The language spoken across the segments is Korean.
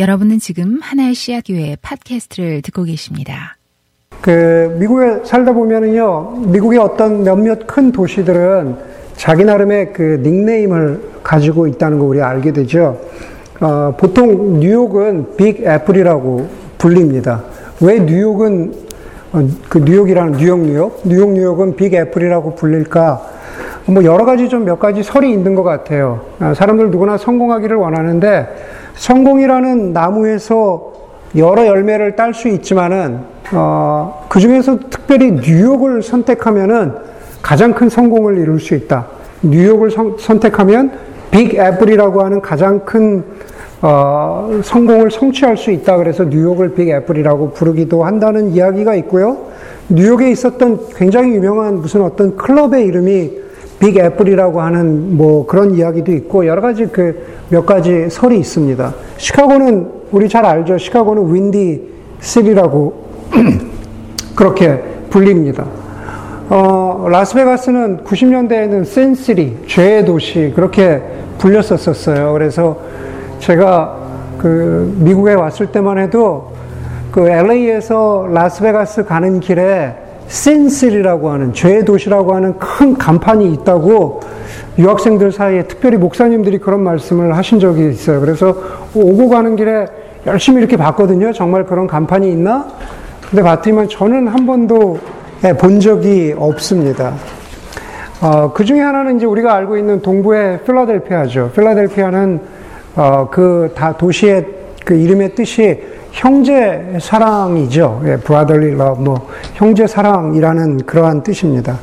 여러분은 지금 하나의 씨앗 교회 팟캐스트를 듣고 계십니다. 그 미국에 살다 보면은요, 미국의 어떤 몇몇 큰 도시들은 자기 나름의 그 닉네임을 가지고 있다는 거 우리가 알게 되죠. 어, 보통 뉴욕은 빅 애플이라고 불립니다. 왜 뉴욕은 어, 그 뉴욕이라는 뉴욕 뉴욕 뉴욕 뉴욕은 빅 애플이라고 불릴까? 뭐 여러 가지 좀 몇 가지 설이 있는 것 같아요. 아, 사람들 누구나 성공하기를 원하는데 성공이라는 나무에서 여러 열매를 딸 수 있지만은 어, 그 중에서 특별히 뉴욕을 선택하면은 가장 큰 성공을 이룰 수 있다. 뉴욕을 성, 선택하면 빅 애플이라고 하는 가장 큰 어, 성공을 성취할 수 있다. 그래서 뉴욕을 빅 애플이라고 부르기도 한다는 이야기가 있고요. 뉴욕에 있었던 굉장히 유명한 무슨 어떤 클럽의 이름이 빅 애플이라고 하는 뭐 그런 이야기도 있고 여러 가지 그 몇 가지 설이 있습니다. 시카고는 우리 잘 알죠. 시카고는 윈디 시리라고 그렇게 불립니다. 어, 라스베가스는 90년대에는 센시리, 죄의 도시, 그렇게 불렸었었어요. 그래서 제가 그 미국에 왔을 때만 해도 그 LA에서 라스베가스 가는 길에 센시리라고 하는 죄의 도시라고 하는 큰 간판이 있다고 유학생들 사이에 특별히 목사님들이 그런 말씀을 하신 적이 있어요. 그래서 오고 가는 길에 열심히 이렇게 봤거든요. 정말 그런 간판이 있나? 근데 봤더니만 저는 한 번도 예, 본 적이 없습니다. 어, 그 중에 하나는 이제 우리가 알고 있는 동부의 필라델피아죠. 필라델피아는 어, 그 다 도시의 그 이름의 뜻이 형제 사랑이죠. 예, brotherly love, 뭐 형제 사랑이라는 그러한 뜻입니다.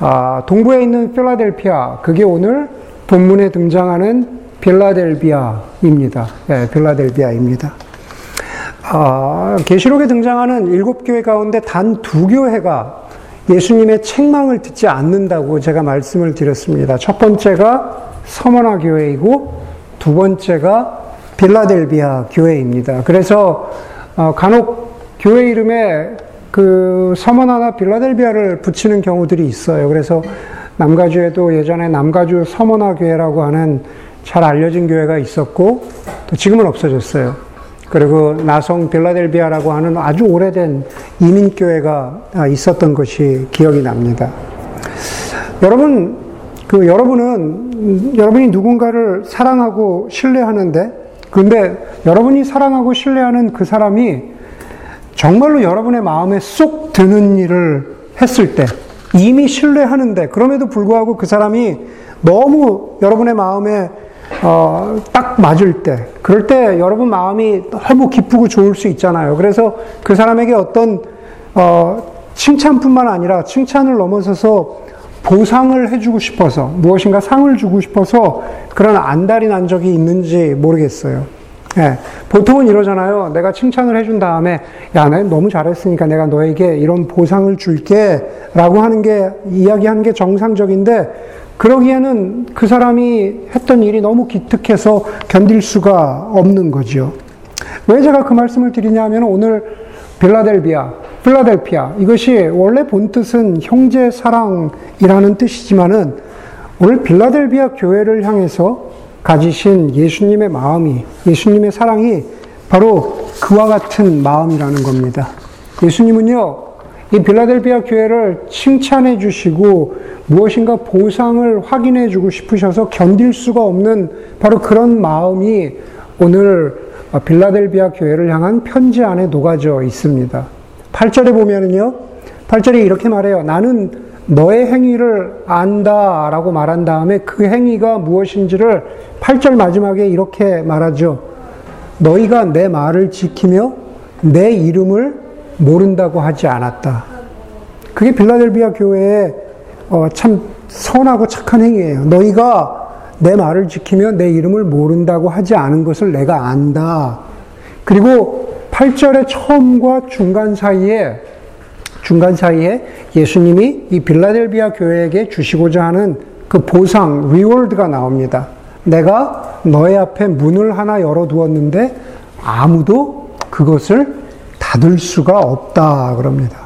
아, 동부에 있는 필라델피아, 그게 오늘 본문에 등장하는 빌라델비아입니다. 예, 빌라델비아입니다. 아, 계시록에 등장하는 일곱 교회 가운데 단 두 교회가 예수님의 책망을 듣지 않는다고 제가 말씀을 드렸습니다. 첫 번째가 서머나 교회이고 두 번째가 빌라델비아 교회입니다. 그래서 어, 간혹 교회 이름에 그 서머나나 빌라델비아를 붙이는 경우들이 있어요. 그래서 남가주에도 예전에 남가주 서머나 교회라고 하는 잘 알려진 교회가 있었고 또 지금은 없어졌어요. 그리고 나성 빌라델비아라고 하는 아주 오래된 이민 교회가 있었던 것이 기억이 납니다. 여러분, 그 여러분은 여러분이 누군가를 사랑하고 신뢰하는데 근데 여러분이 사랑하고 신뢰하는 그 사람이 정말로 여러분의 마음에 쏙 드는 일을 했을 때 이미 신뢰하는데 그럼에도 불구하고 그 사람이 너무 여러분의 마음에 어, 딱 맞을 때, 그럴 때 여러분 마음이 너무 기쁘고 좋을 수 있잖아요. 그래서 그 사람에게 어떤, 어, 칭찬뿐만 아니라 칭찬을 넘어서서 보상을 해주고 싶어서, 무엇인가 상을 주고 싶어서 그런 안달이 난 적이 있는지 모르겠어요. 예, 보통은 이러잖아요. 내가 칭찬을 해준 다음에, 야, 내 너무 잘했으니까 내가 너에게 이런 보상을 줄게. 라고 하는 게, 이야기하는 게 정상적인데, 그러기에는 그 사람이 했던 일이 너무 기특해서 견딜 수가 없는 거죠. 왜 제가 그 말씀을 드리냐면 오늘 빌라델비아, 필라델피아, 이것이 원래 본 뜻은 형제 사랑이라는 뜻이지만은 오늘 빌라델비아 교회를 향해서 가지신 예수님의 마음이, 예수님의 사랑이 바로 그와 같은 마음이라는 겁니다. 예수님은요, 이 빌라델비아 교회를 칭찬해 주시고 무엇인가 보상을 확인해 주고 싶으셔서 견딜 수가 없는 바로 그런 마음이 오늘 빌라델비아 교회를 향한 편지 안에 녹아져 있습니다. 8절에 보면은요, 8절에 이렇게 말해요. 나는 너의 행위를 안다 라고 말한 다음에 그 행위가 무엇인지를 8절 마지막에 이렇게 말하죠. 너희가 내 말을 지키며 내 이름을 모른다고 하지 않았다. 그게 빌라델비아 교회의 어, 참 선하고 착한 행위예요. 너희가 내 말을 지키며 내 이름을 모른다고 하지 않은 것을 내가 안다. 그리고 8절의 처음과 중간 사이에 중간 사이에 예수님이 이 빌라델비아 교회에게 주시고자 하는 그 보상, 리월드가 나옵니다. 내가 너의 앞에 문을 하나 열어두었는데 아무도 그것을 닫을 수가 없다. 그럽니다.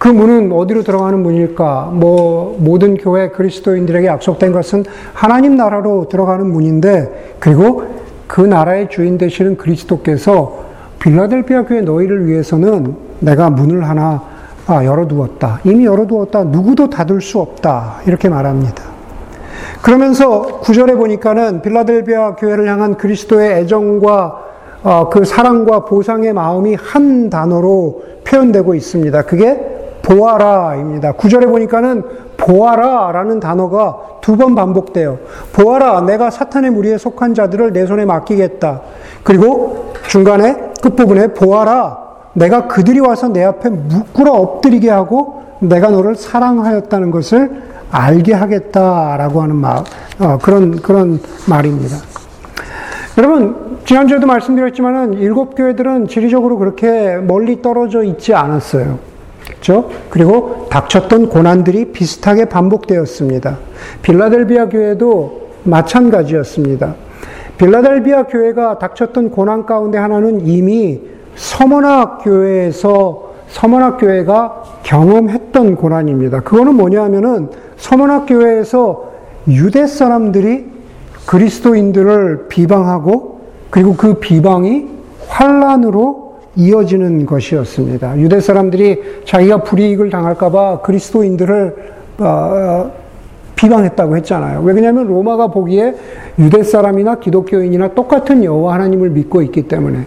그 문은 어디로 들어가는 문일까? 뭐, 모든 교회 그리스도인들에게 약속된 것은 하나님 나라로 들어가는 문인데, 그리고 그 나라의 주인 되시는 그리스도께서 빌라델비아 교회 너희를 위해서는 내가 문을 하나 아, 열어두었다. 이미 열어두었다. 누구도 닫을 수 없다. 이렇게 말합니다. 그러면서 구절에 보니까는 빌라델비아 교회를 향한 그리스도의 애정과 어, 그 사랑과 보상의 마음이 한 단어로 표현되고 있습니다. 그게 보아라입니다. 구절에 보니까는 보아라라는 단어가 두 번 반복돼요. 보아라, 내가 사탄의 무리에 속한 자들을 내 손에 맡기겠다. 그리고 중간에 끝부분에 보아라, 내가 그들이 와서 내 앞에 묵구러 엎드리게 하고 내가 너를 사랑하였다는 것을 알게 하겠다라고 하는 말, 어, 그런, 그런 말입니다. 여러분, 지난주에도 말씀드렸지만은 일곱 교회들은 지리적으로 그렇게 멀리 떨어져 있지 않았어요. 그렇죠? 그리고 닥쳤던 고난들이 비슷하게 반복되었습니다. 빌라델비아 교회도 마찬가지였습니다. 빌라델비아 교회가 닥쳤던 고난 가운데 하나는 이미 서머낙 교회에서 서머낙 교회가 경험했던 고난입니다. 그거는 뭐냐 하면은 서머낙 교회에서 유대 사람들이 그리스도인들을 비방하고 그리고 그 비방이 환란으로 이어지는 것이었습니다. 유대 사람들이 자기가 불이익을 당할까봐 그리스도인들을 어, 비방했다고 했잖아요. 왜 그러냐면 로마가 보기에 유대 사람이나 기독교인이나 똑같은 여호와 하나님을 믿고 있기 때문에.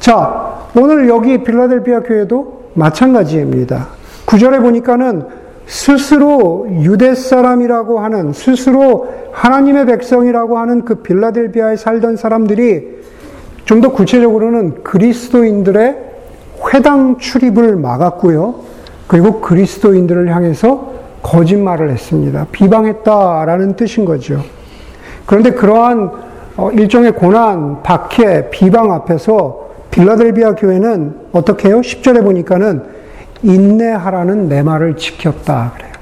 자, 오늘 여기 빌라델비아 교회도 마찬가지입니다. 구절에 보니까는 스스로 유대 사람이라고 하는 스스로 하나님의 백성이라고 하는 그 빌라델비아에 살던 사람들이 좀 더 구체적으로는 그리스도인들의 회당 출입을 막았고요. 그리고 그리스도인들을 향해서 거짓말을 했습니다. 비방했다라는 뜻인 거죠. 그런데 그러한 어, 일종의 고난, 박해, 비방 앞에서 빌라델비아 교회는 어떻게 해요? 10절에 보니까는 인내하라는 내 말을 지켰다 그래요.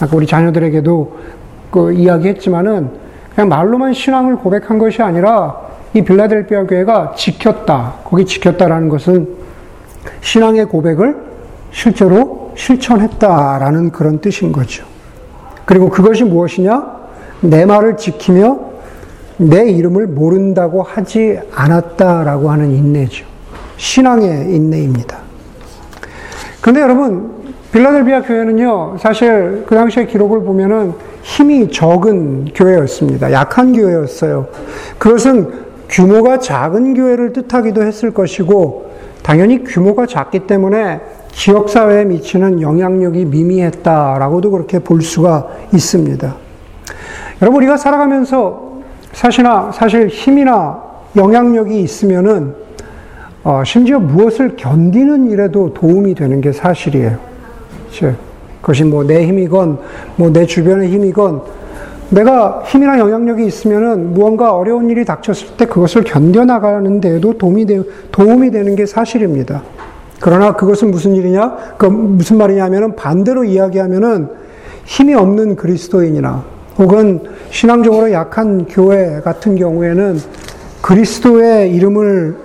아까 우리 자녀들에게도 그 이야기했지만은 그냥 말로만 신앙을 고백한 것이 아니라 이 빌라델비아 교회가 지켰다. 거기 지켰다라는 것은 신앙의 고백을 실제로 실천했다라는 그런 뜻인 거죠. 그리고 그것이 무엇이냐? 내 말을 지키며 내 이름을 모른다고 하지 않았다라고 하는 인내죠. 신앙의 인내입니다. 그런데 여러분, 빌라델비아 교회는요, 사실 그 당시의 기록을 보면은 힘이 적은 교회였습니다. 약한 교회였어요. 그것은 규모가 작은 교회를 뜻하기도 했을 것이고, 당연히 규모가 작기 때문에 지역사회에 미치는 영향력이 미미했다라고도 그렇게 볼 수가 있습니다. 여러분, 우리가 살아가면서 사실나, 사실 힘이나 영향력이 있으면은, 어, 심지어 무엇을 견디는 일에도 도움이 되는 게 사실이에요. 그것이 뭐 내 힘이건, 뭐 내 주변의 힘이건, 내가 힘이나 영향력이 있으면은 무언가 어려운 일이 닥쳤을 때 그것을 견뎌나가는 데에도 도움이, 되, 도움이 되는 게 사실입니다. 그러나 그것은 무슨 일이냐? 그 무슨 말이냐면은 반대로 이야기하면은 힘이 없는 그리스도인이나 혹은 신앙적으로 약한 교회 같은 경우에는 그리스도의 이름을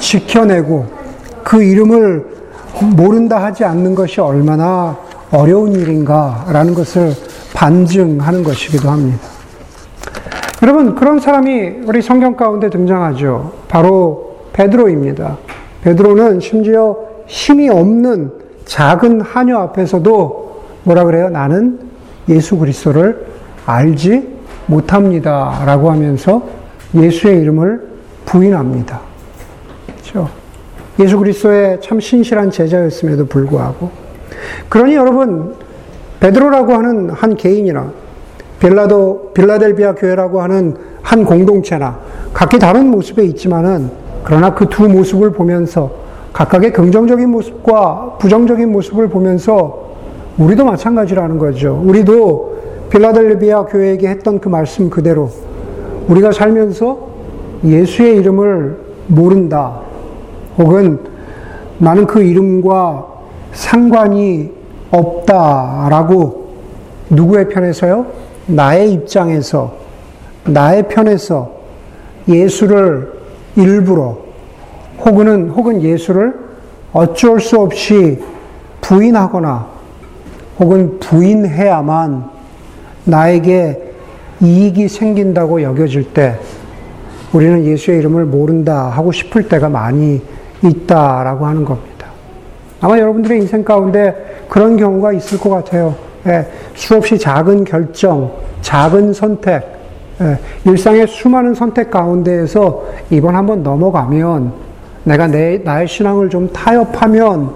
지켜내고 그 이름을 모른다 하지 않는 것이 얼마나 어려운 일인가라는 것을 반증하는 것이기도 합니다. 여러분, 그런 사람이 우리 성경 가운데 등장하죠. 바로 베드로입니다. 베드로는 심지어 힘이 없는 작은 하녀 앞에서도 뭐라 그래요? 나는 예수 그리스도를 알지 못합니다. 라고 하면서 예수의 이름을 부인합니다. 그렇죠? 예수 그리스도의 참 신실한 제자였음에도 불구하고 그러니 여러분 베드로라고 하는 한 개인이나 빌라도 빌라델비아 교회라고 하는 한 공동체나 각기 다른 모습에 있지만은 그러나 그 두 모습을 보면서 각각의 긍정적인 모습과 부정적인 모습을 보면서 우리도 마찬가지라는 거죠. 우리도 빌라델비아 교회에게 했던 그 말씀 그대로 우리가 살면서 예수의 이름을 모른다. 혹은 나는 그 이름과 상관이 없다라고 누구의 편에서요? 나의 입장에서, 나의 편에서 예수를 일부러 혹은, 혹은 예수를 어쩔 수 없이 부인하거나 혹은 부인해야만 나에게 이익이 생긴다고 여겨질 때 우리는 예수의 이름을 모른다 하고 싶을 때가 많이 있다라고 하는 겁니다. 아마 여러분들의 인생 가운데 그런 경우가 있을 것 같아요. 예, 수없이 작은 결정, 작은 선택, 예, 일상의 수많은 선택 가운데에서 이번 한번 넘어가면 내가 내, 나의 신앙을 좀 타협하면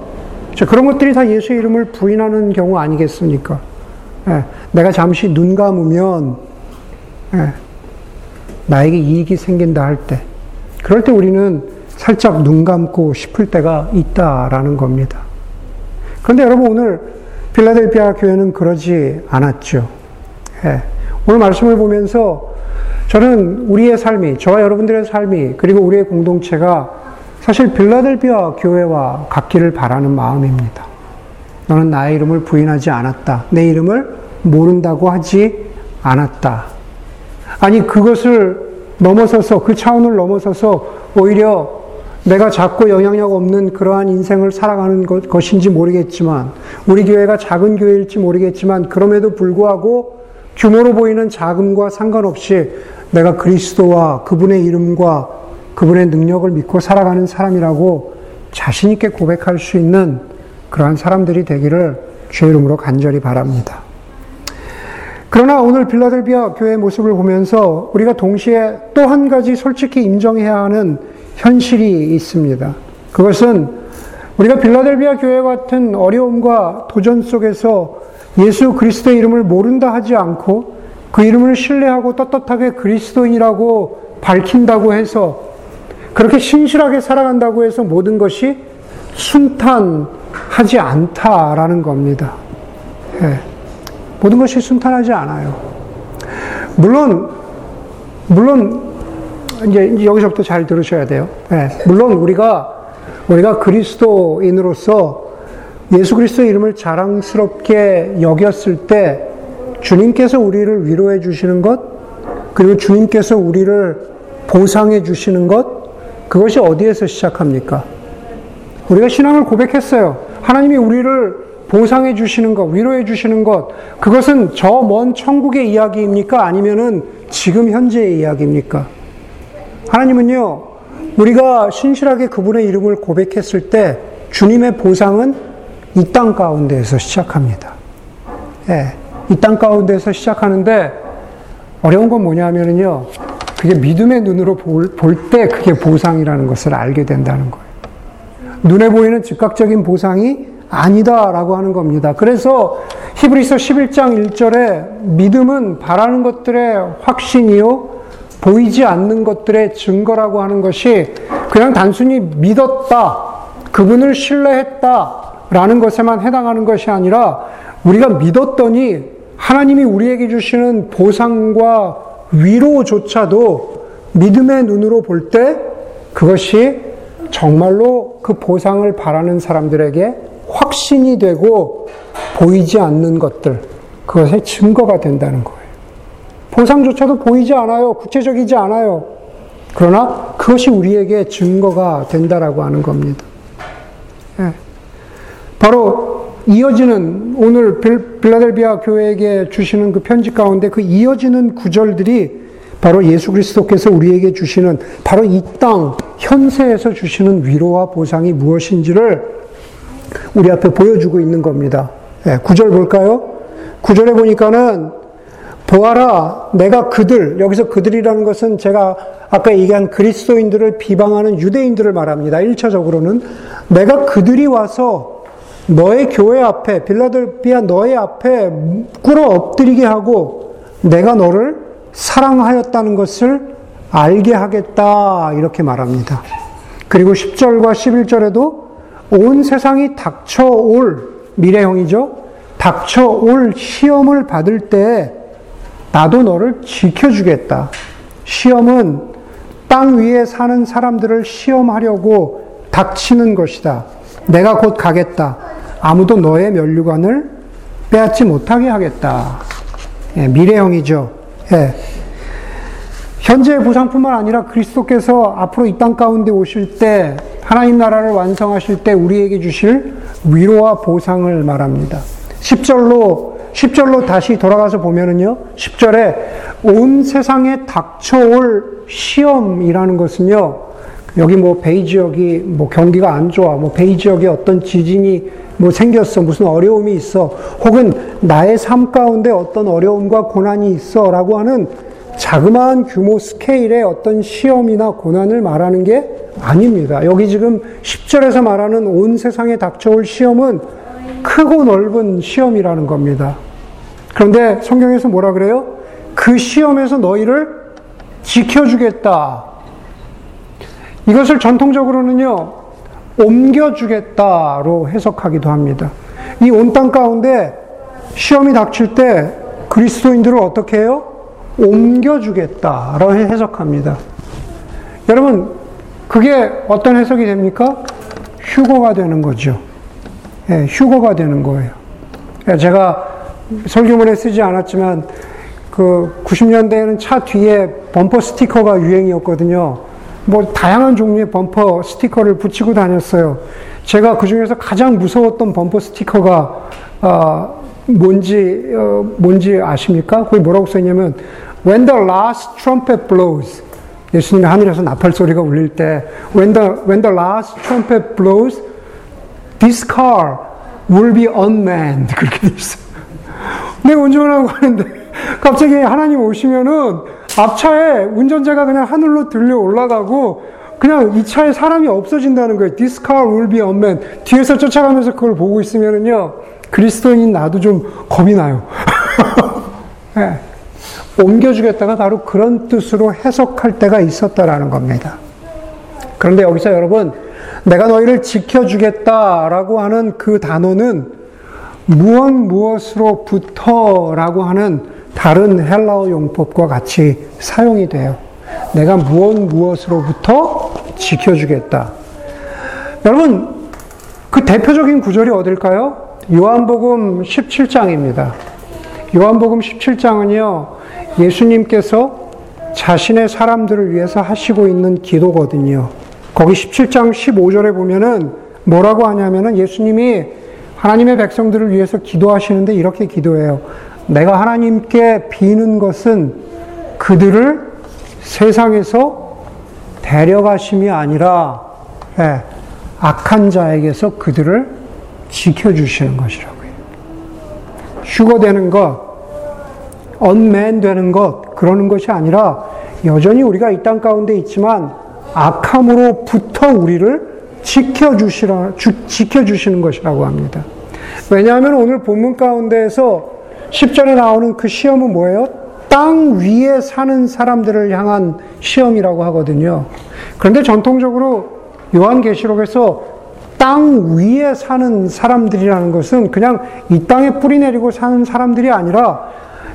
그런 것들이 다 예수의 이름을 부인하는 경우 아니겠습니까? 예, 내가 잠시 눈 감으면 예, 나에게 이익이 생긴다 할 때, 그럴 때 우리는 살짝 눈 감고 싶을 때가 있다라는 겁니다. 그런데 여러분 오늘 필라델피아 교회는 그러지 않았죠. 예, 오늘 말씀을 보면서 저는 우리의 삶이, 저와 여러분들의 삶이, 그리고 우리의 공동체가 사실 빌라델비아 교회와 같기를 바라는 마음입니다. 너는 나의 이름을 부인하지 않았다. 내 이름을 모른다고 하지 않았다. 아니, 그것을 넘어서서, 그 차원을 넘어서서 오히려 내가 작고 영향력 없는 그러한 인생을 살아가는 것, 인지 모르겠지만, 우리 교회가 작은 교회일지 모르겠지만, 그럼에도 불구하고 규모로 보이는 자금과 상관없이 내가 그리스도와 그분의 이름과 그분의 능력을 믿고 살아가는 사람이라고 자신있게 고백할 수 있는 그러한 사람들이 되기를 주의 이름으로 간절히 바랍니다. 그러나 오늘 빌라델비아 교회의 모습을 보면서 우리가 동시에 또 한 가지 솔직히 인정해야 하는 현실이 있습니다. 그것은 우리가 빌라델비아 교회 같은 어려움과 도전 속에서 예수 그리스도의 이름을 모른다 하지 않고 그 이름을 신뢰하고 떳떳하게 그리스도인이라고 밝힌다고 해서 그렇게 신실하게 살아간다고 해서 모든 것이 순탄하지 않다라는 겁니다. 예. 모든 것이 순탄하지 않아요. 물론, 물론, 이제 여기서부터 잘 들으셔야 돼요. 예. 물론 우리가, 우리가 그리스도인으로서 예수 그리스도의 이름을 자랑스럽게 여겼을 때 주님께서 우리를 위로해 주시는 것, 그리고 주님께서 우리를 보상해 주시는 것, 그것이 어디에서 시작합니까? 우리가 신앙을 고백했어요. 하나님이 우리를 보상해 주시는 것, 위로해 주시는 것, 그것은 저 먼 천국의 이야기입니까? 아니면은 지금 현재의 이야기입니까? 하나님은요, 우리가 신실하게 그분의 이름을 고백했을 때 주님의 보상은 이 땅 가운데에서 시작합니다. 예, 이 땅 가운데에서 시작하는데 어려운 건 뭐냐면요, 그게 믿음의 눈으로 볼 때 그게 보상이라는 것을 알게 된다는 거예요. 눈에 보이는 즉각적인 보상이 아니다라고 하는 겁니다. 그래서 히브리서 11장 1절에 믿음은 바라는 것들의 확신이요 보이지 않는 것들의 증거라고 하는 것이 그냥 단순히 믿었다, 그분을 신뢰했다 라는 것에만 해당하는 것이 아니라 우리가 믿었더니 하나님이 우리에게 주시는 보상과 위로조차도 믿음의 눈으로 볼 때 그것이 정말로 그 보상을 바라는 사람들에게 확신이 되고 보이지 않는 것들, 그것의 증거가 된다는 거예요. 보상조차도 보이지 않아요. 구체적이지 않아요. 그러나 그것이 우리에게 증거가 된다라고 하는 겁니다. 네. 바로 이어지는 오늘 빌라델비아 교회에게 주시는 그 편지 가운데 그 이어지는 구절들이 바로 예수 그리스도께서 우리에게 주시는 바로 이 땅 현세에서 주시는 위로와 보상이 무엇인지를 우리 앞에 보여주고 있는 겁니다. 네, 구절 볼까요? 구절에 보니까는 보아라 내가 그들 여기서 그들이라는 것은 제가 아까 얘기한 그리스도인들을 비방하는 유대인들을 말합니다. 1차적으로는 내가 그들이 와서 너의 교회 앞에, 빌라델비아 너의 앞에 꿇어 엎드리게 하고 내가 너를 사랑하였다는 것을 알게 하겠다. 이렇게 말합니다. 그리고 10절과 11절에도 온 세상이 닥쳐올 미래형이죠. 닥쳐올 시험을 받을 때 나도 너를 지켜주겠다. 시험은 땅 위에 사는 사람들을 시험하려고 닥치는 것이다. 내가 곧 가겠다. 아무도 너의 면류관을 빼앗지 못하게 하겠다. 예, 미래형이죠. 예. 현재의 보상뿐만 아니라 그리스도께서 앞으로 이 땅 가운데 오실 때 하나님 나라를 완성하실 때 우리에게 주실 위로와 보상을 말합니다. 10절로 10절로 다시 돌아가서 보면은요, 10절에 온 세상에 닥쳐올 시험이라는 것은요, 여기 뭐 베이 지역이 뭐 경기가 안 좋아, 뭐 베이 지역에 어떤 지진이 뭐 생겼어, 무슨 어려움이 있어, 혹은 나의 삶 가운데 어떤 어려움과 고난이 있어 라고 하는 자그마한 규모 스케일의 어떤 시험이나 고난을 말하는 게 아닙니다. 여기 지금 10절에서 말하는 온 세상에 닥쳐올 시험은 크고 넓은 시험이라는 겁니다. 그런데 성경에서 뭐라 그래요? 그 시험에서 너희를 지켜주겠다. 이것을 전통적으로는요, 옮겨주겠다로 해석하기도 합니다. 이 온 땅 가운데 시험이 닥칠 때 그리스도인들을 어떻게 해요? 옮겨주겠다라고 해석합니다. 여러분, 그게 어떤 해석이 됩니까? 휴거가 되는 거죠. 예, 휴거가 되는 거예요. 예, 제가 설교문에 쓰지 않았지만 그 90년대에는 차 뒤에 범퍼 스티커가 유행이었거든요. 뭐 다양한 종류의 범퍼 스티커를 붙이고 다녔어요. 제가 그 중에서 가장 무서웠던 범퍼 스티커가 어, 뭔지 어, 뭔지 아십니까? 거기 뭐라고 써있냐면 When the last trumpet blows 예수님이 하늘에서 나팔 소리가 울릴 때 When the when the last trumpet blows this car will be unmanned 그렇게 돼 있어요. 내가 운전하고 가는데 갑자기 하나님 오시면은 앞차에 운전자가 그냥 하늘로 들려 올라가고 그냥 이 차에 사람이 없어진다는 거예요. This car will be unmanned. 뒤에서 쫓아가면서 그걸 보고 있으면은요 그리스도인 나도 좀 겁이 나요. 네. 옮겨주겠다가 바로 그런 뜻으로 해석할 때가 있었다라는 겁니다. 그런데 여기서 여러분, 내가 너희를 지켜주겠다라고 하는 그 단어는 무엇 무엇으로부터라고 하는 다른 헬라어 용법과 같이 사용이 돼요. 내가 무엇 무엇으로부터 지켜주겠다. 여러분, 그 대표적인 구절이 어딜까요? 요한복음 17장입니다. 요한복음 17장은요, 예수님께서 자신의 사람들을 위해서 하시고 있는 기도거든요. 거기 17장 15절에 보면은 뭐라고 하냐면은 예수님이 하나님의 백성들을 위해서 기도하시는데 이렇게 기도해요. 내가 하나님께 비는 것은 그들을 세상에서 데려가심이 아니라 예, 악한 자에게서 그들을 지켜주시는 것이라고요. 휴거되는 것, 언맨 되는 것, 그러는 것이 아니라 여전히 우리가 이 땅 가운데 있지만 악함으로부터 우리를 지켜주시라, 주, 지켜주시는 것이라고 합니다. 왜냐하면 오늘 본문 가운데에서 10절에 나오는 그 시험은 뭐예요? 땅 위에 사는 사람들을 향한 시험이라고 하거든요. 그런데 전통적으로 요한계시록에서 땅 위에 사는 사람들이라는 것은 그냥 이 땅에 뿌리 내리고 사는 사람들이 아니라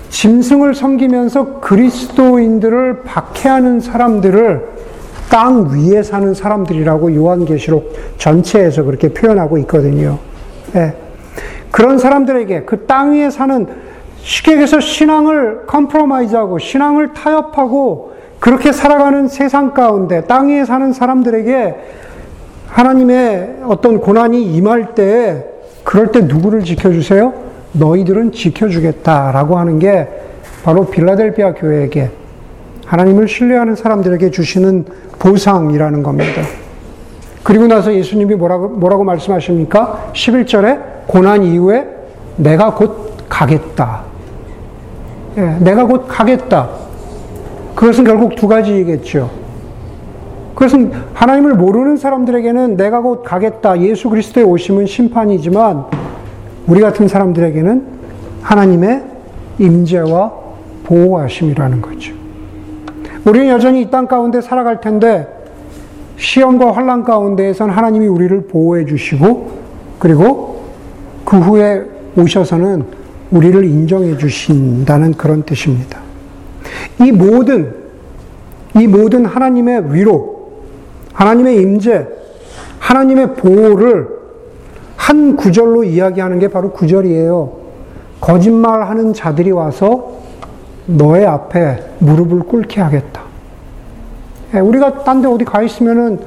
짐승을 섬기면서 그리스도인들을 박해하는 사람들을 땅 위에 사는 사람들이라고 요한계시록 전체에서 그렇게 표현하고 있거든요. 네. 그런 사람들에게 그 땅 위에 사는 쉽게 얘기해서 신앙을 컴프로마이즈하고 신앙을 타협하고 그렇게 살아가는 세상 가운데 땅 위에 사는 사람들에게 하나님의 어떤 고난이 임할 때 그럴 때 누구를 지켜주세요? 너희들은 지켜주겠다라고 하는 게 바로 빌라델비아 교회에게 하나님을 신뢰하는 사람들에게 주시는 보상이라는 겁니다. 그리고 나서 예수님이 뭐라고, 뭐라고 말씀하십니까? 11절에 고난 이후에 내가 곧 가겠다. 예, 내가 곧 가겠다. 그것은 결국 두 가지이겠죠. 그것은 하나님을 모르는 사람들에게는 내가 곧 가겠다. 예수 그리스도의 오심은 심판이지만 우리 같은 사람들에게는 하나님의 임재와 보호하심이라는 거죠. 우리는 여전히 이 땅 가운데 살아갈 텐데 시험과 환란 가운데에선 하나님이 우리를 보호해 주시고 그리고 그 후에 오셔서는 우리를 인정해 주신다는 그런 뜻입니다. 이 모든 이 모든 하나님의 위로, 하나님의 임재, 하나님의 보호를 한 구절로 이야기하는 게 바로 구절이에요. 거짓말하는 자들이 와서 너의 앞에 무릎을 꿇게 하겠다. 예, 우리가 딴 데 어디 가 있으면은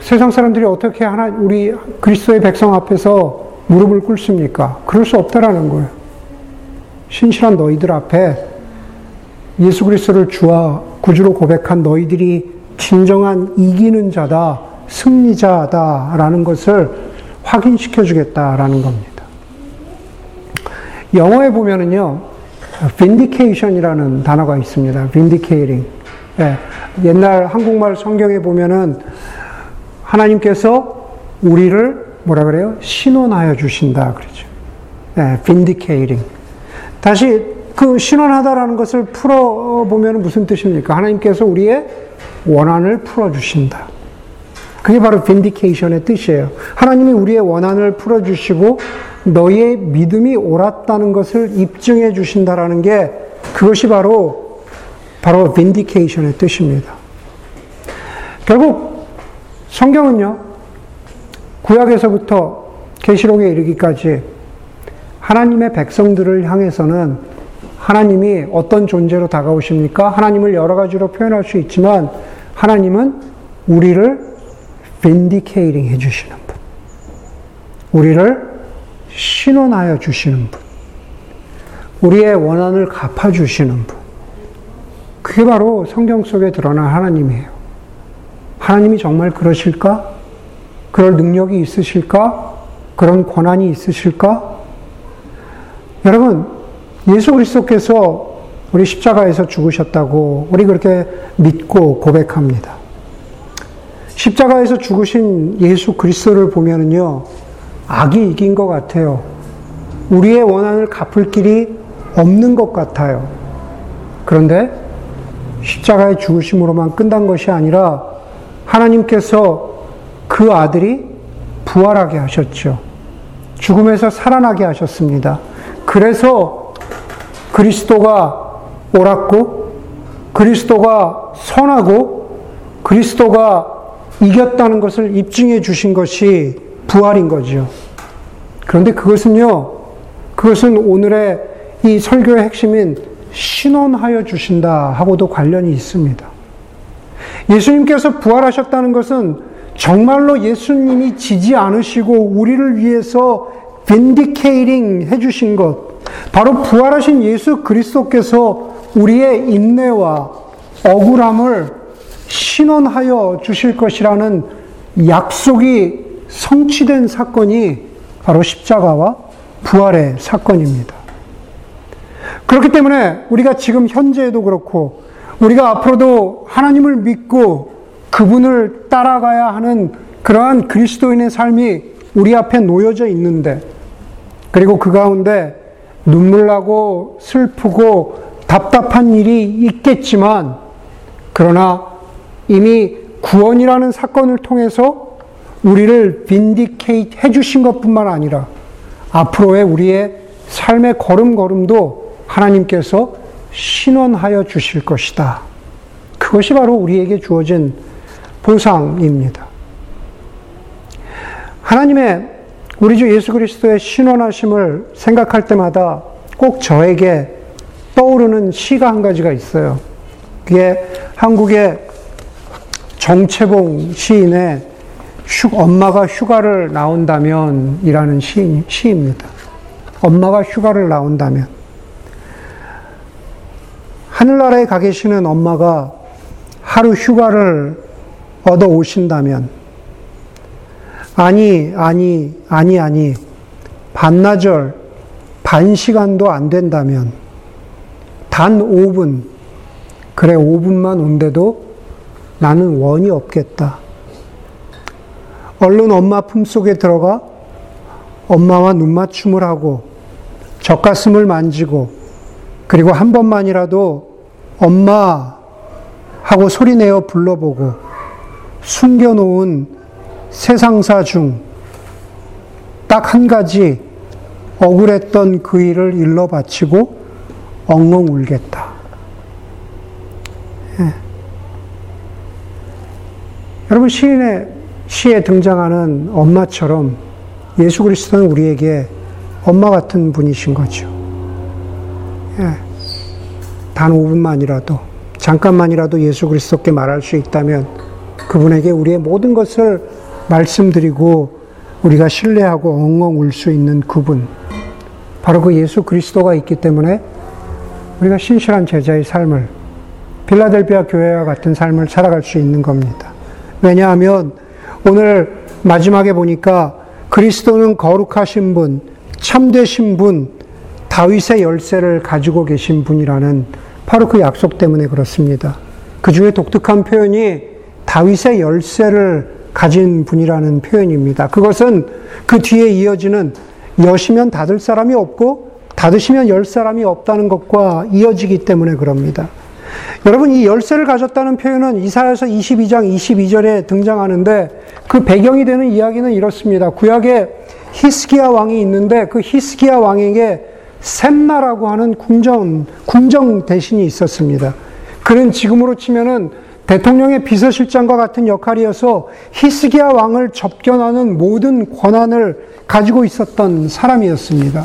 세상 사람들이 어떻게 하나 우리 그리스도의 백성 앞에서 무릎을 꿇습니까? 그럴 수 없다라는 거예요. 신실한 너희들 앞에 예수 그리스도를 주와 구주로 고백한 너희들이 진정한 이기는 자다, 승리자다라는 것을 확인시켜 주겠다라는 겁니다. 영어에 보면은요, vindication이라는 단어가 있습니다. vindicating. 예, 옛날 한국말 성경에 보면은 하나님께서 우리를 뭐라 그래요? 신원하여 주신다 그러죠. 예, vindicating. 다시 그 신원하다라는 것을 풀어 보면 무슨 뜻입니까? 하나님께서 우리의 원한을 풀어 주신다. 그게 바로 vindication의 뜻이에요. 하나님이 우리의 원한을 풀어 주시고 너의 믿음이 옳았다는 것을 입증해 주신다라는 게 그것이 바로 바로 vindication의 뜻입니다. 결국 성경은요 구약에서부터 계시록에 이르기까지 하나님의 백성들을 향해서는 하나님이 어떤 존재로 다가오십니까? 하나님을 여러 가지로 표현할 수 있지만 하나님은 우리를 vindicating 해 주시는 분. 우리를 신원하여 주시는 분. 우리의 원한을 갚아주시는 분. 그게 바로 성경 속에 드러난 하나님이에요. 하나님이 정말 그러실까? 그럴 능력이 있으실까? 그런 권한이 있으실까? 여러분, 예수 그리스도께서 우리 십자가에서 죽으셨다고 우리 그렇게 믿고 고백합니다. 십자가에서 죽으신 예수 그리스도를 보면은요, 악이 이긴 것 같아요. 우리의 원한을 갚을 길이 없는 것 같아요. 그런데 십자가의 죽으심으로만 끝난 것이 아니라 하나님께서 그 아들이 부활하게 하셨죠. 죽음에서 살아나게 하셨습니다. 그래서 그리스도가 옳았고, 그리스도가 선하고, 그리스도가 이겼다는 것을 입증해 주신 것이 부활인 거죠. 그런데 그것은요, 그것은 오늘의 이 설교의 핵심인 신원하여 주신다 하고도 관련이 있습니다. 예수님께서 부활하셨다는 것은 정말로 예수님이 지지 않으시고 우리를 위해서 빈디케이링 해주신 것, 바로 부활하신 예수 그리스도께서 우리의 인내와 억울함을 신원하여 주실 것이라는 약속이 성취된 사건이 바로 십자가와 부활의 사건입니다. 그렇기 때문에 우리가 지금 현재에도 그렇고 우리가 앞으로도 하나님을 믿고 그분을 따라가야 하는 그러한 그리스도인의 삶이 우리 앞에 놓여져 있는데 그리고 그 가운데 눈물 나고 슬프고 답답한 일이 있겠지만 그러나 이미 구원이라는 사건을 통해서 우리를 빈디케이트 해주신 것뿐만 아니라 앞으로의 우리의 삶의 걸음걸음도 하나님께서 신원하여 주실 것이다. 그것이 바로 우리에게 주어진 보상입니다. 하나님의 우리 주 예수 그리스도의 신원하심을 생각할 때마다 꼭 저에게 떠오르는 시가 한 가지가 있어요. 그게 한국의 정채봉 시인의 휴, 엄마가 휴가를 나온다면 이라는 시, 시입니다. 엄마가 휴가를 나온다면. 하늘나라에 가 계시는 엄마가 하루 휴가를 얻어 오신다면, 아니, 아니, 아니, 아니, 반나절, 반 시간도 안 된다면, 단 5분, 그래, 5분만 온데도 나는 원이 없겠다. 얼른 엄마 품속에 들어가 엄마와 눈맞춤을 하고 젖가슴을 만지고 그리고 한 번만이라도 엄마 하고 소리내어 불러보고 숨겨놓은 세상사 중 딱 한 가지 억울했던 그 일을 일러 바치고 엉엉 울겠다. 예. 여러분 시인의 시에 등장하는 엄마처럼 예수 그리스도는 우리에게 엄마 같은 분이신 거죠. 예. 단 5분만이라도, 잠깐만이라도 예수 그리스도께 말할 수 있다면 그분에게 우리의 모든 것을 말씀드리고 우리가 신뢰하고 엉엉 울 수 있는 그분. 바로 그 예수 그리스도가 있기 때문에 우리가 신실한 제자의 삶을 빌라델비아 교회와 같은 삶을 살아갈 수 있는 겁니다. 왜냐하면 오늘 마지막에 보니까 그리스도는 거룩하신 분, 참되신 분, 다윗의 열쇠를 가지고 계신 분이라는 바로 그 약속 때문에 그렇습니다. 그 중에 독특한 표현이 다윗의 열쇠를 가진 분이라는 표현입니다. 그것은 그 뒤에 이어지는 여시면 닫을 사람이 없고 닫으시면 열 사람이 없다는 것과 이어지기 때문에 그럽니다. 여러분 이 열쇠를 가졌다는 표현은 이사야서 22장 22절에 등장하는데 그 배경이 되는 이야기는 이렇습니다. 구약에 히스기야 왕이 있는데 그 히스기야 왕에게 셈나라고 하는 궁정 궁정 대신이 있었습니다. 그는 지금으로 치면은 대통령의 비서실장과 같은 역할이어서 히스기야 왕을 접견하는 모든 권한을 가지고 있었던 사람이었습니다.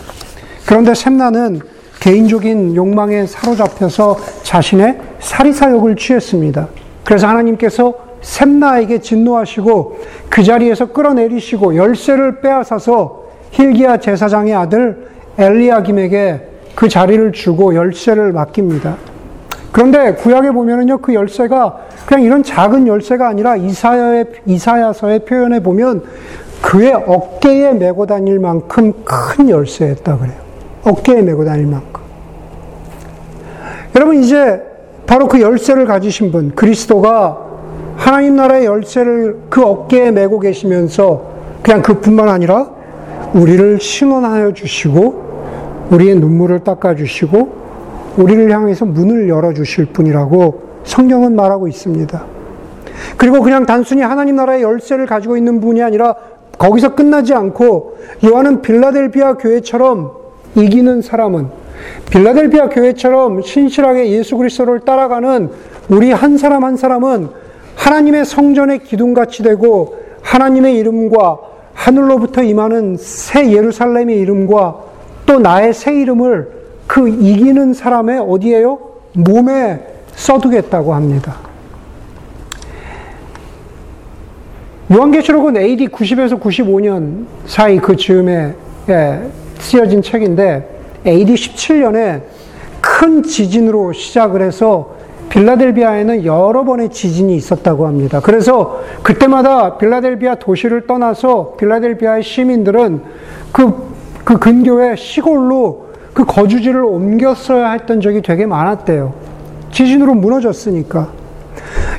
그런데 셈나는 개인적인 욕망에 사로잡혀서 자신의 사리사욕을 취했습니다. 그래서 하나님께서 셈나에게 진노하시고 그 자리에서 끌어내리시고 열쇠를 빼앗아서 힐기야 제사장의 아들 엘리야김에게 그 자리를 주고 열쇠를 맡깁니다. 그런데 구약에 보면은요, 그 열쇠가 그냥 이런 작은 열쇠가 아니라 이사야의, 이사야서의 표현에 보면 그의 어깨에 메고 다닐 만큼 큰 열쇠였다 그래요. 어깨에 메고 다닐 만큼. 여러분, 이제 바로 그 열쇠를 가지신 분, 그리스도가 하나님 나라의 열쇠를 그 어깨에 메고 계시면서 그냥 그뿐만 아니라 우리를 신원하여 주시고 우리의 눈물을 닦아 주시고 우리를 향해서 문을 열어 주실 분이라고 성경은 말하고 있습니다. 그리고 그냥 단순히 하나님 나라의 열쇠를 가지고 있는 분이 아니라 거기서 끝나지 않고 요한은 빌라델비아 교회처럼 이기는 사람은 빌라델비아 교회처럼 신실하게 예수 그리스도를 따라가는 우리 한 사람 한 사람은 하나님의 성전의 기둥같이 되고 하나님의 이름과 하늘로부터 임하는 새 예루살렘의 이름과 또 나의 새 이름을 그 이기는 사람의 어디에요? 몸에 써두겠다고 합니다. 요한계시록은 AD 90에서 95년 사이 그 즈음에 예, 쓰여진 책인데 AD 17년에 큰 지진으로 시작을 해서 빌라델비아에는 여러 번의 지진이 있었다고 합니다. 그래서 그때마다 빌라델비아 도시를 떠나서 빌라델비아의 시민들은 그, 그 근교의 시골로 그 거주지를 옮겼어야 했던 적이 되게 많았대요. 지진으로 무너졌으니까.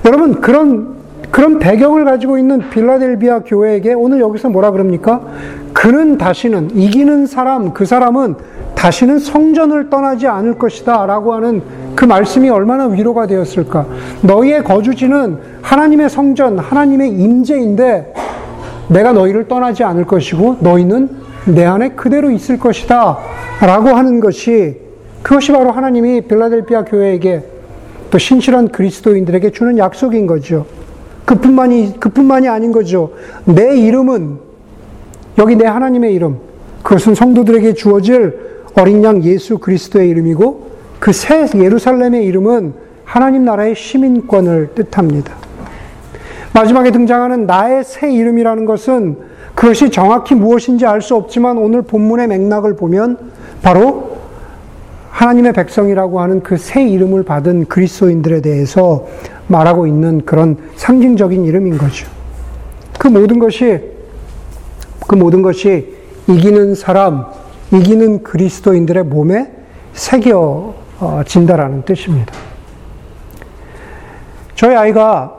여러분, 그런, 그런 배경을 가지고 있는 빌라델비아 교회에게 오늘 여기서 뭐라 그럽니까? 그는 다시는, 이기는 사람, 그 사람은 다시는 성전을 떠나지 않을 것이다. 라고 하는 그 말씀이 얼마나 위로가 되었을까. 너희의 거주지는 하나님의 성전, 하나님의 임재인데 내가 너희를 떠나지 않을 것이고 너희는 내 안에 그대로 있을 것이다. 라고 하는 것이 그것이 바로 하나님이 빌라델비아 교회에게 또 신실한 그리스도인들에게 주는 약속인 거죠. 그뿐만이, 그뿐만이 아닌 거죠. 내 이름은, 여기 내 하나님의 이름, 그것은 성도들에게 주어질 어린 양 예수 그리스도의 이름이고 그 새 예루살렘의 이름은 하나님 나라의 시민권을 뜻합니다. 마지막에 등장하는 나의 새 이름이라는 것은 그것이 정확히 무엇인지 알 수 없지만 오늘 본문의 맥락을 보면 바로 하나님의 백성이라고 하는 그 새 이름을 받은 그리스도인들에 대해서 말하고 있는 그런 상징적인 이름인 거죠. 그 모든 것이 그 모든 것이 이기는 사람, 이기는 그리스도인들의 몸에 새겨진다라는 뜻입니다. 저희 아이가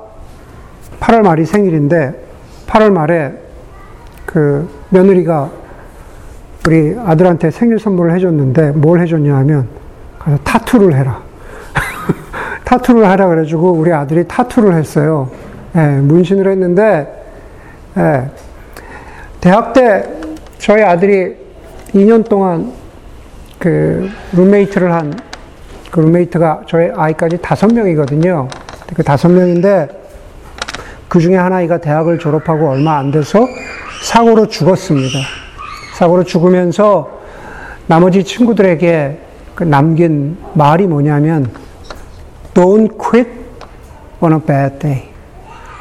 8월 말이 생일인데 8월 말에 그 며느리가 우리 아들한테 생일 선물을 해줬는데 뭘 해줬냐 하면 가서 타투를 해라. 타투를 하라 그래가지고 우리 아들이 타투를 했어요. 예, 문신을 했는데 예, 대학 때 저희 아들이 2년 동안 그 룸메이트를 한 그 룸메이트가 저희 아이까지 다섯 명이거든요. 그 다섯 명인데 그 중에 하나 이가 대학을 졸업하고 얼마 안 돼서 사고로 죽었습니다. 사고로 죽으면서 나머지 친구들에게 그 남긴 말이 뭐냐면 Don't quit on a bad day.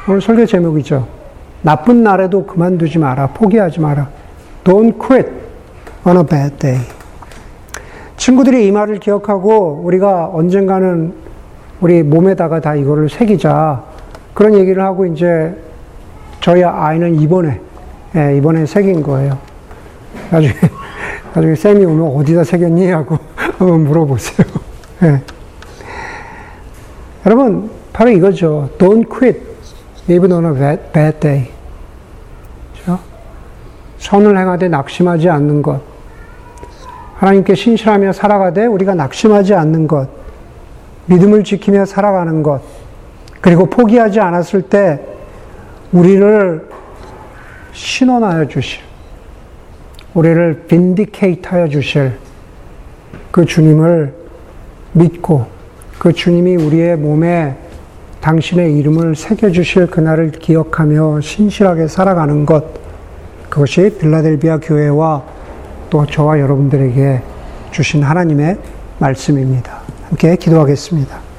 오늘 설교 제목이죠. 나쁜 날에도 그만두지 마라. 포기하지 마라. Don't quit on a bad day. 친구들이 이 말을 기억하고 우리가 언젠가는 우리 몸에다가 다 이거를 새기자. 그런 얘기를 하고 이제 저희 아이는 이번에, 예, 이번에 새긴 거예요. 나중에, 나중에 쌤이 오면 어디다 새겼니? 하고 한번 물어보세요. 예. 여러분, 바로 이거죠. Don't quit even on a bad, bad day. 그렇죠? 선을 행하되 낙심하지 않는 것. 하나님께 신실하며 살아가되 우리가 낙심하지 않는 것. 믿음을 지키며 살아가는 것. 그리고 포기하지 않았을 때 우리를 신원하여 주실, 우리를 빈디케이트 하여 주실 그 주님을 믿고 그 주님이 우리의 몸에 당신의 이름을 새겨주실 그날을 기억하며 신실하게 살아가는 것, 그것이 빌라델비아 교회와 또 저와 여러분들에게 주신 하나님의 말씀입니다. 함께 기도하겠습니다.